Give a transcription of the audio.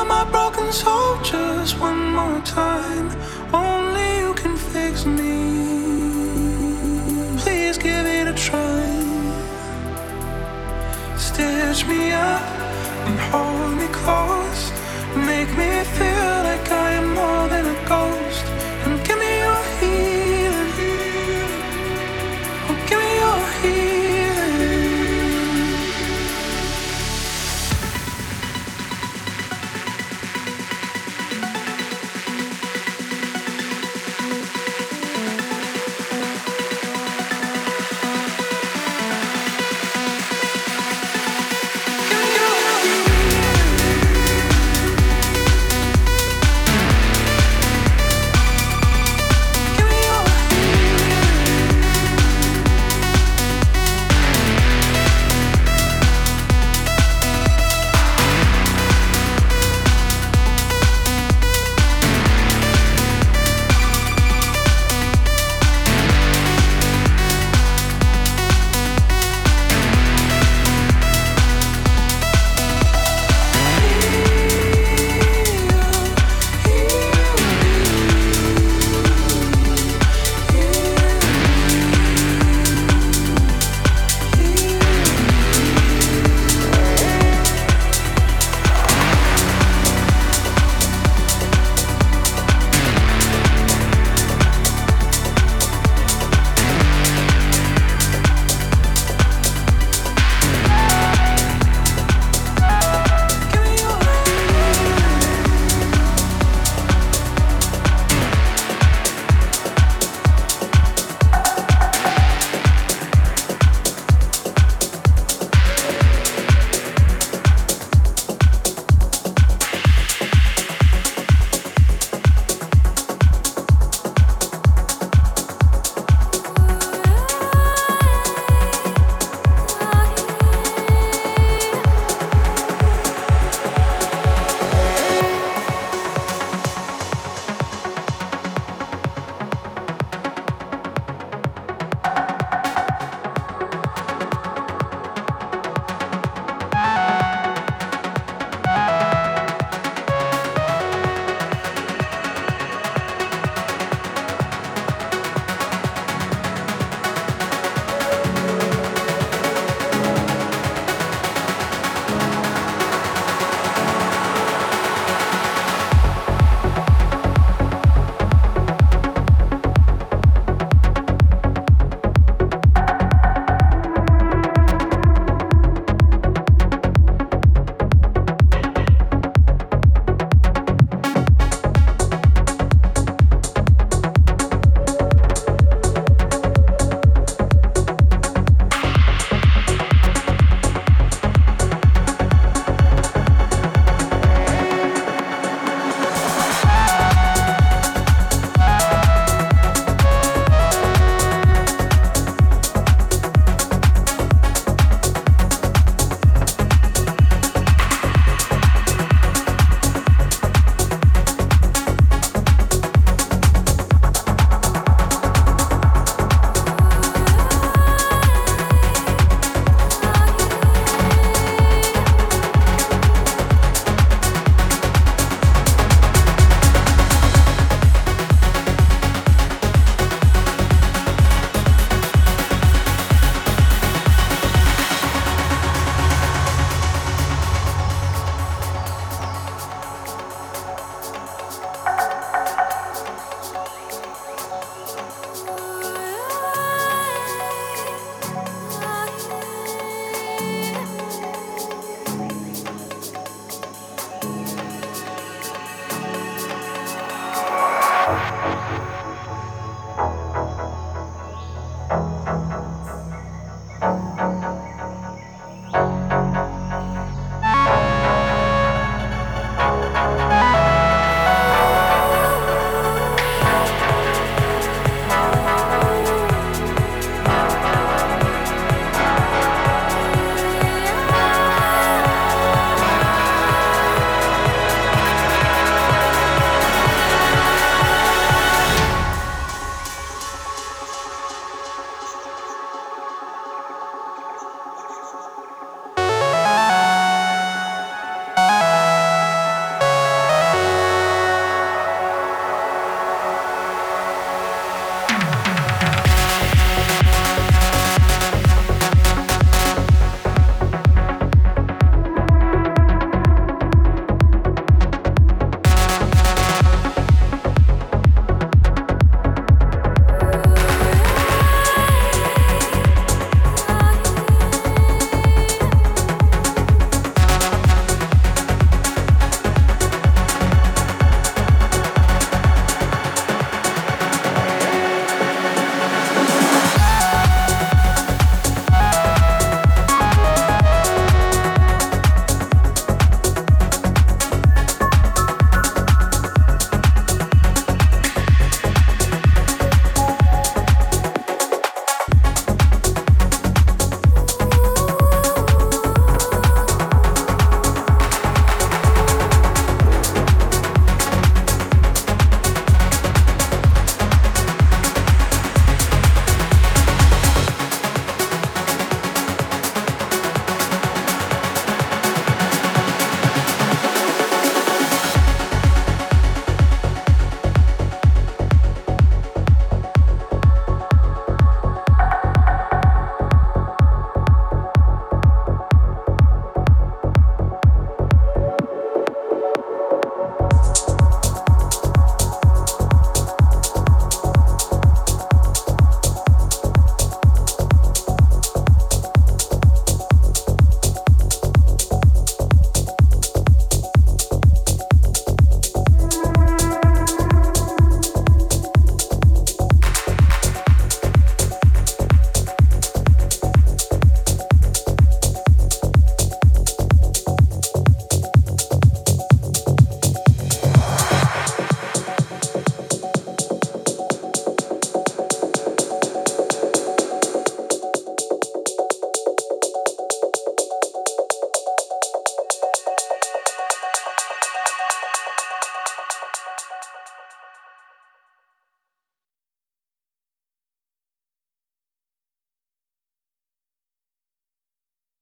Heal my broken soul just one more time. Only you can fix me. Please give it a try. Stitch me up and hold me close. Make me feel like I am more than a ghost.